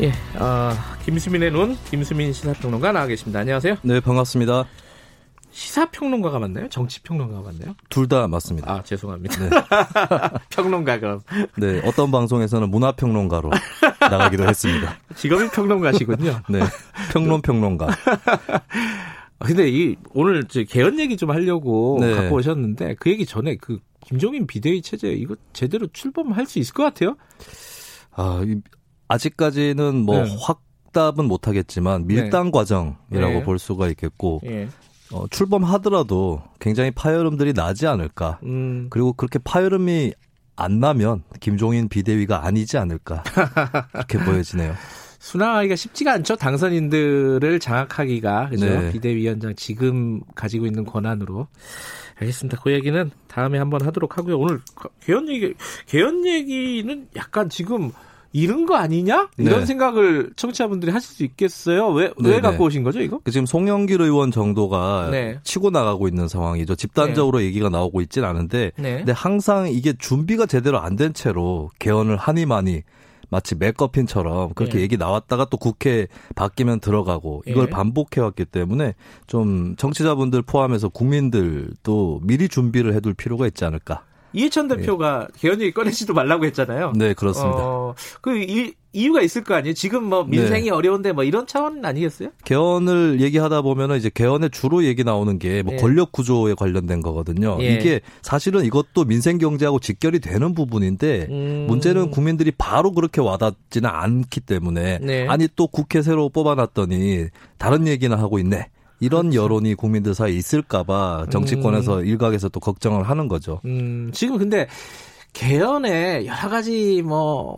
예, 어, 김수민의 눈, 김수민 시사평론가 나와 계십니다. 안녕하세요. 네, 반갑습니다. 시사평론가가 맞나요? 정치평론가가 맞나요? 둘 다 맞습니다. 아, 죄송합니다. 네. 평론가 그럼. 네, 어떤 방송에서는 문화평론가로 나가기도 했습니다. 직업이 평론가시군요. 네, 평론 평론가. 아, 근데 이 오늘 이제 개헌 얘기 좀 하려고 네. 갖고 오셨는데 그 얘기 전에 그 김종인 비대위 체제 이거 제대로 출범할 수 있을 것 같아요? 아, 이- 아직까지는 뭐 네. 확답은 못하겠지만 밀당 과정이라고 네. 볼 수가 있겠고 예. 어, 출범하더라도 굉장히 파열음들이 나지 않을까. 음. 그리고 그렇게 파열음이 안 나면 김종인 비대위가 아니지 않을까 그렇게 보여지네요. 순항하기가 쉽지가 않죠. 당선인들을 장악하기가 그죠? 네. 비대위원장 지금 가지고 있는 권한으로. 알겠습니다. 그 얘기는 다음에 한번 하도록 하고요. 오늘 개헌 얘기 개헌 얘기는 약간 지금 이른 거 아니냐 이런 네. 생각을 청취자분들이 하실 수 있겠어요. 왜 왜 네, 갖고 네. 오신 거죠 이거? 그 지금 송영길 의원 정도가 네. 치고 나가고 있는 상황이죠. 집단적으로 얘기가 나오고 있진 않은데 네. 근데 항상 이게 준비가 제대로 안 된 채로 개헌을 하니 많이 마치 맥커핀처럼 그렇게 예. 얘기 나왔다가 또 국회 바뀌면 들어가고 이걸 예. 반복해왔기 때문에 좀 정치자분들 포함해서 국민들도 미리 준비를 해둘 필요가 있지 않을까. 이해찬 대표가 개헌 얘기 꺼내지도 말라고 했잖아요. 네, 그렇습니다. 어, 그 이, 이유가 있을 거 아니에요. 지금 뭐 민생이 네. 어려운데 뭐 이런 차원 아니겠어요? 개헌을 얘기하다 보면은 이제 개헌에 주로 얘기 나오는 게뭐 예. 권력 구조에 관련된 거거든요. 예. 이게 사실은 이것도 민생 경제하고 직결이 되는 부분인데 음. 문제는 국민들이 바로 그렇게 와닿지는 않기 때문에 네. 아니 또 국회 새로 뽑아놨더니 다른 얘기나 하고 있네. 이런 그렇죠. 여론이 국민들 사이에 있을까봐 정치권에서 일각에서 또 걱정을 하는 거죠. 음, 지금 근데 개헌에 여러 가지 뭐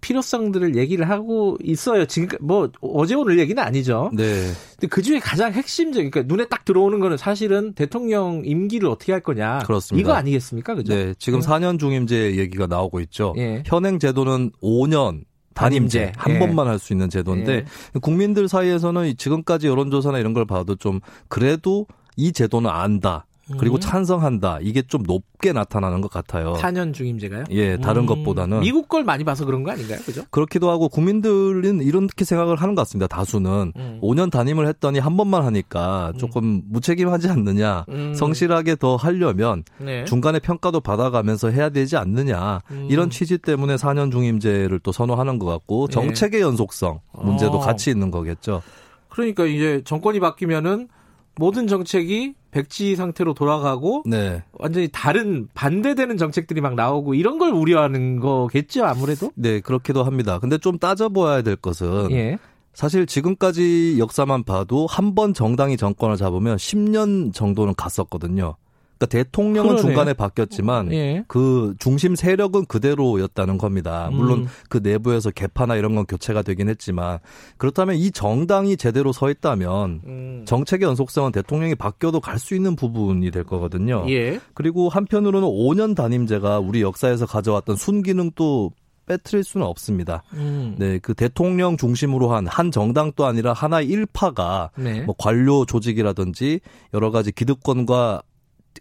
필요성들을 얘기를 하고 있어요. 지금 뭐 어제 오늘 얘기는 아니죠. 네, 근데 그 중에 가장 핵심적인 그러니까 눈에 딱 들어오는 거는 사실은 대통령 임기를 어떻게 할 거냐. 그렇습니다. 이거 아니겠습니까? 그죠? 네. 지금 네. 4년 중임제 얘기가 나오고 있죠. 예. 현행 제도는 5년 단임제. 한 예. 번만 할 수 있는 제도인데 국민들 사이에서는 이 지금까지 여론조사나 이런 걸 봐도 좀 그래도 이 제도는 안다. 그리고 음. 찬성한다. 이게 좀 높게 나타나는 것 같아요. 4년 중임제가요? 예, 다른 음, 것보다는. 미국 걸 많이 봐서 그런 거 아닌가요? 그죠? 그렇기도 하고 국민들은 이렇게 생각을 하는 것 같습니다. 다수는 음. 5년 단임을 했더니 한 번만 하니까 조금 무책임하지 않느냐. 음. 성실하게 더 하려면 네. 중간에 평가도 받아가면서 해야 되지 않느냐. 음. 이런 취지 때문에 4년 중임제를 또 선호하는 것 같고 네. 정책의 연속성 문제도 어. 같이 있는 거겠죠. 그러니까 이제 정권이 바뀌면은 모든 정책이 백지 상태로 돌아가고 네. 완전히 다른 반대되는 정책들이 막 나오고 이런 걸 우려하는 거겠죠 아무래도. 네, 그렇기도 합니다. 근데 좀 따져보아야 될 것은 예. 사실 지금까지 역사만 봐도 한 번 정당이 정권을 잡으면 10년 정도는 갔었거든요. 그러니까 대통령은 그러네요. 중간에 바뀌었지만 예. 그 중심 세력은 그대로였다는 겁니다. 물론 음. 그 내부에서 개파나 이런 건 교체가 되긴 했지만 그렇다면 이 정당이 제대로 서 있다면 음. 정책의 연속성은 대통령이 바뀌어도 갈 수 있는 부분이 될 거거든요. 예. 그리고 한편으로는 5년 단임제가 우리 역사에서 가져왔던 순기능도 빼뜨릴 수는 없습니다. 음. 네, 그 대통령 중심으로 한 한 정당도 아니라 하나의 일파가 네. 뭐 관료 조직이라든지 여러 가지 기득권과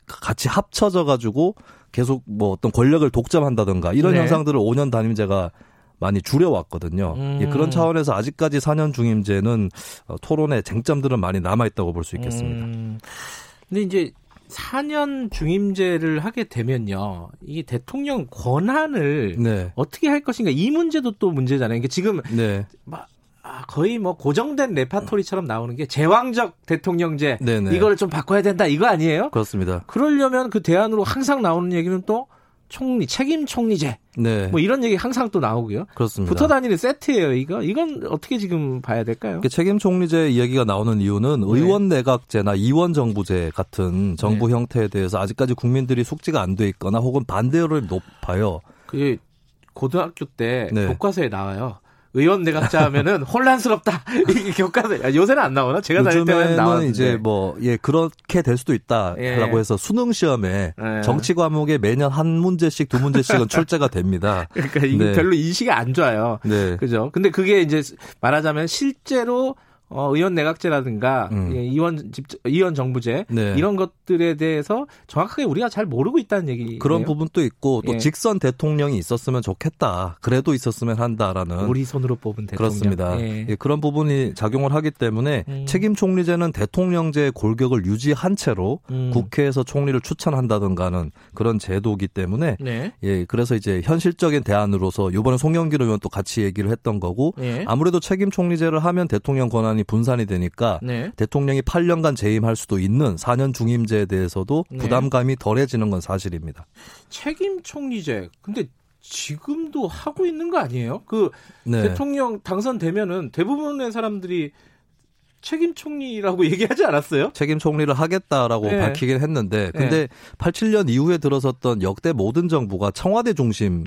같이 합쳐져 가지고 계속 뭐 어떤 권력을 독점한다든가 이런 네. 현상들을 5년 단임제가 많이 줄여왔거든요. 음. 예, 그런 차원에서 아직까지 4년 중임제는 어, 토론의 쟁점들은 많이 남아 있다고 볼 수 있겠습니다. 음. 근데 이제 4년 중임제를 하게 되면요. 이게 대통령 권한을 네. 어떻게 할 것인가 이 문제도 또 문제잖아요. 그러니까 지금 네. 막 아, 거의 뭐 고정된 레파토리처럼 나오는 게 제왕적 대통령제 네네. 이걸 좀 바꿔야 된다 이거 아니에요? 그렇습니다. 그러려면 그 대안으로 항상 나오는 얘기는 또 총리 책임 총리제 네. 뭐 이런 얘기 항상 또 나오고요. 그렇습니다. 붙어 다니는 세트예요. 이거 이건 어떻게 지금 봐야 될까요? 그 책임 총리제 이야기가 나오는 이유는 네. 의원 내각제나 이원 정부제 같은 정부 네. 형태에 대해서 아직까지 국민들이 속지가 안 돼 있거나 혹은 반대율이 높아요. 그 고등학교 때 네. 교과서에 나와요. 의원 내각자 하면은 혼란스럽다. 이게 교과서 아, 요새는 안 나오나? 제가 다닐 때는 나왔는데. 이제 뭐 예 그렇게 될 수도 있다라고 예. 해서 수능 시험에 예. 정치 과목에 매년 한 문제씩 두 문제씩은 출제가 됩니다. 그러니까 이게 네. 별로 인식이 안 좋아요. 네. 그죠? 근데 그게 이제 말하자면 실제로 어, 의원 내각제라든가 음. 예, 의원 집 의원 정부제 네. 이런 것들에 대해서 정확하게 우리가 잘 모르고 있다는 얘기 그런 부분도 있고 또 예. 직선 대통령이 있었으면 좋겠다. 그래도 있었으면 한다라는 우리 손으로 뽑은 대통령 그렇습니다. 예. 예, 그런 부분이 작용을 하기 때문에 음. 책임 총리제는 대통령제의 골격을 유지한 채로 음. 국회에서 총리를 추천한다든가 하는 그런 제도이기 때문에 네. 예, 그래서 이제 현실적인 대안으로서 요번에 송영길 의원 또 같이 얘기를 했던 거고 예. 아무래도 책임 총리제를 하면 대통령 권한이 분산이 되니까 네. 대통령이 8년간 재임할 수도 있는 4년 중임제에 대해서도 네. 부담감이 덜해지는 건 사실입니다. 책임 총리제. 근데 지금도 하고 있는 거 아니에요? 그 네. 대통령 당선되면은 대부분의 사람들이 책임 총리라고 얘기하지 않았어요? 책임 총리를 하겠다라고 네. 밝히긴 했는데 근데 87년 이후에 들어섰던 역대 모든 정부가 청와대 중심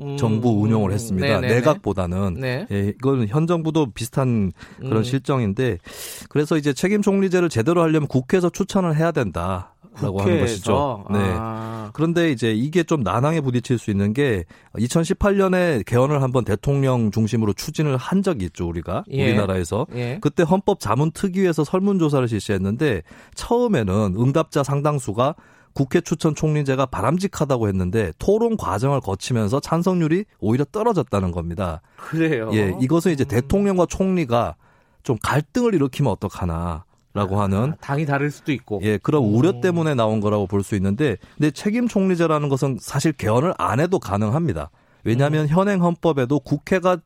음, 정부 운영을 했습니다. 네네네. 내각보다는 네. 예, 이건 현 정부도 비슷한 그런 음. 실정인데 그래서 이제 책임 총리제를 제대로 하려면 국회에서 추천을 해야 된다 라고 하는 것이죠. 네. 아, 그런데 이제 이게 좀 난항에 부딪힐 수 있는 게 2018년에 개헌을 한번 대통령 중심으로 추진을 한 적이 있죠, 우리가. 예. 우리나라에서. 예. 그때 헌법 자문 특위에서 설문 조사를 실시했는데 처음에는 응답자 상당수가 국회 추천 총리제가 바람직하다고 했는데 토론 과정을 거치면서 찬성률이 오히려 떨어졌다는 겁니다. 그래요. 예, 이것은 이제 음. 대통령과 총리가 좀 갈등을 일으키면 어떡하나 라고 하는 아, 당이 다를 수도 있고. 예, 그런 음. 우려 때문에 나온 거라고 볼 수 있는데, 근데 책임 총리제라는 것은 사실 개헌을 안 해도 가능합니다. 왜냐하면 음. 현행 헌법에도 국회가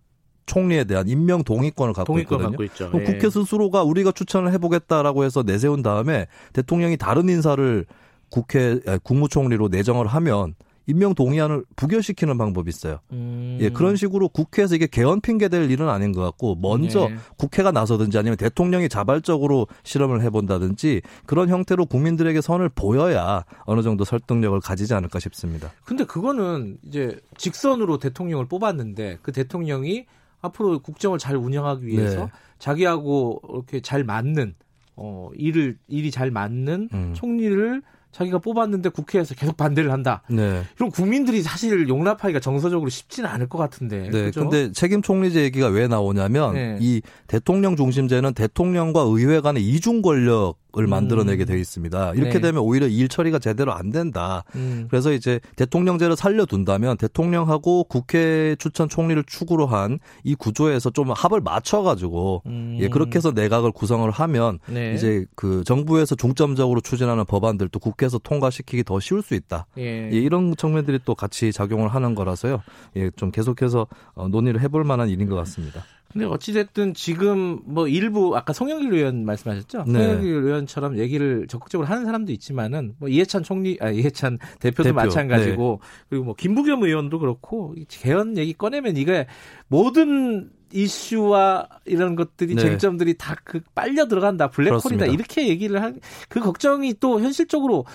총리에 대한 임명 동의권을 갖고 동의권 있거든요. 갖고 있죠. 그럼 예. 국회 스스로가 우리가 추천을 해보겠다라고 해서 내세운 다음에 대통령이 다른 인사를 국회 아, 국무총리로 내정을 하면 임명 동의안을 부결시키는 방법이 있어요. 음. 예, 그런 식으로 국회에서 이게 개헌 핑계 될 일은 아닌 것 같고 먼저 네. 국회가 나서든지 아니면 대통령이 자발적으로 실험을 해본다든지 그런 형태로 국민들에게 선을 보여야 어느 정도 설득력을 가지지 않을까 싶습니다. 근데 그거는 이제 직선으로 대통령을 뽑았는데 그 대통령이 앞으로 국정을 잘 운영하기 위해서 네. 자기하고 이렇게 잘 맞는 어 일을 일이 잘 맞는 음. 총리를 자기가 뽑았는데 국회에서 계속 반대를 한다. 네. 그럼 국민들이 사실 용납하기가 정서적으로 쉽지는 않을 것 같은데. 네. 그죠? 근데 책임 총리제 얘기가 왜 나오냐면 네. 이 대통령 중심제는 대통령과 의회 간의 이중 권력 을 만들어내게 돼 있습니다. 이렇게 네. 되면 오히려 일 처리가 제대로 안 된다. 음. 그래서 이제 대통령제를 살려둔다면 대통령하고 국회 추천 총리를 축으로 한 이 구조에서 좀 합을 맞춰가지고 음. 예 그렇게 해서 내각을 구성을 하면 네. 이제 그 정부에서 중점적으로 추진하는 법안들도 국회에서 통과시키기 더 쉬울 수 있다. 예. 예, 이런 측면들이 또 같이 작용을 하는 거라서요. 예, 좀 계속해서 어, 논의를 해볼 만한 일인 것 같습니다. 근데 어찌됐든 지금 뭐 일부 아까 송영길 의원 말씀하셨죠? 네. 송영길 의원처럼 얘기를 적극적으로 하는 사람도 있지만은 뭐 이해찬 총리, 아 이해찬 대표도 대표, 마찬가지고 그리고 뭐 김부겸 의원도 그렇고 이 개헌 얘기 꺼내면 이게 모든 이슈와 이런 것들이 네. 쟁점들이 다 그 빨려 들어간다 블랙홀이다 그렇습니다. 이렇게 얘기를 한 그 걱정이 또 현실적으로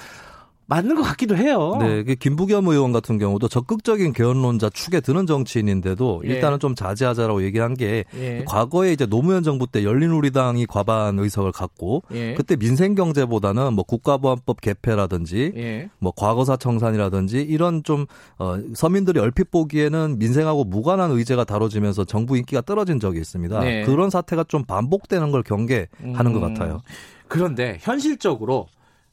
맞는 것 같기도 해요. 네, 그 김부겸 의원 같은 경우도 적극적인 개헌론자 축에 드는 정치인인데도 예. 일단은 좀 자제하자라고 얘기한 게 예. 과거에 이제 노무현 정부 때 열린우리당이 과반 의석을 갖고 예. 그때 민생 경제보다는 뭐 국가보안법 개폐라든지 예. 뭐 과거사 청산이라든지 이런 좀 어, 서민들이 얼핏 보기에는 민생하고 무관한 의제가 다뤄지면서 정부 인기가 떨어진 적이 있습니다. 네. 그런 사태가 좀 반복되는 걸 경계하는 것 음. 같아요. 그런데 현실적으로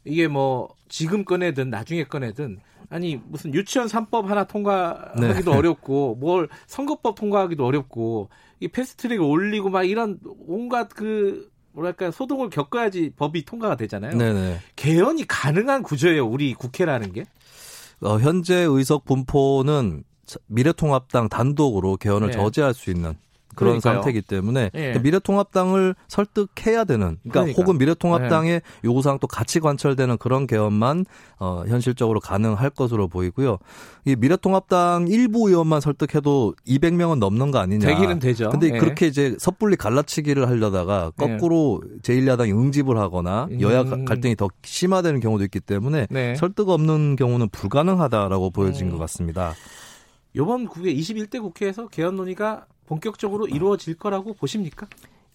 이게 뭐 지금 꺼내든 나중에 꺼내든 아니 무슨 유치원 3법 하나 통과하기도 네. 어렵고 뭘 선거법 통과하기도 어렵고 이 패스트트랙을 올리고 막 이런 온갖 그 뭐랄까 소동을 겪어야지 법이 통과가 되잖아요. 네네. 개헌이 가능한 구조예요. 우리 국회라는 게. 어, 현재 의석 분포는 미래통합당 단독으로 개헌을 네. 저지할 수 있는 그런 그러니까요. 상태이기 때문에 예. 미래통합당을 설득해야 되는 그러니까, 그러니까. 혹은 미래통합당의 요구사항 또 같이 관철되는 그런 개헌만 어, 현실적으로 가능할 것으로 보이고요. 이 미래통합당 일부 의원만 설득해도 200명은 넘는 거 아니냐. 되기는 되죠. 근데 예. 그렇게 이제 섣불리 갈라치기를 하려다가 거꾸로 제1야당이 응집을 하거나 여야 음. 갈등이 더 심화되는 경우도 있기 때문에 네. 설득 없는 경우는 불가능하다라고 보여진 음. 것 같습니다. 이번 국회 21대 국회에서 개헌 논의가 본격적으로 이루어질 거라고 보십니까?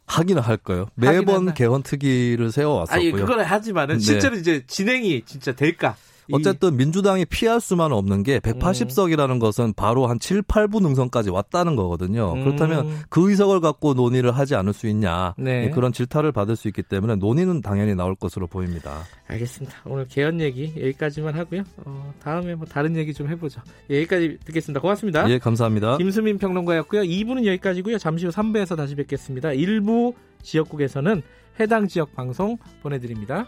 하기는 할 거예요. 하긴 매번. 개헌 특위를 세워왔었고요. 아니 그걸 하지만은 네. 실제로 이제 진행이 진짜 될까? 이- 어쨌든 민주당이 피할 수만은 없는 게 180석이라는 것은 바로 한 7, 8부 능선까지 왔다는 거거든요. 음. 그렇다면 그 의석을 갖고 논의를 하지 않을 수 있냐 네. 예, 그런 질타를 받을 수 있기 때문에 논의는 당연히 나올 것으로 보입니다. 알겠습니다. 오늘 개헌 얘기 여기까지만 하고요. 어, 다음에 뭐 다른 얘기 좀 해보죠. 예, 여기까지 듣겠습니다. 고맙습니다. 예, 감사합니다. 김수민 평론가였고요. 2부는 여기까지고요. 잠시 후 3부에서 다시 뵙겠습니다. 일부 지역국에서는 해당 지역 방송 보내드립니다.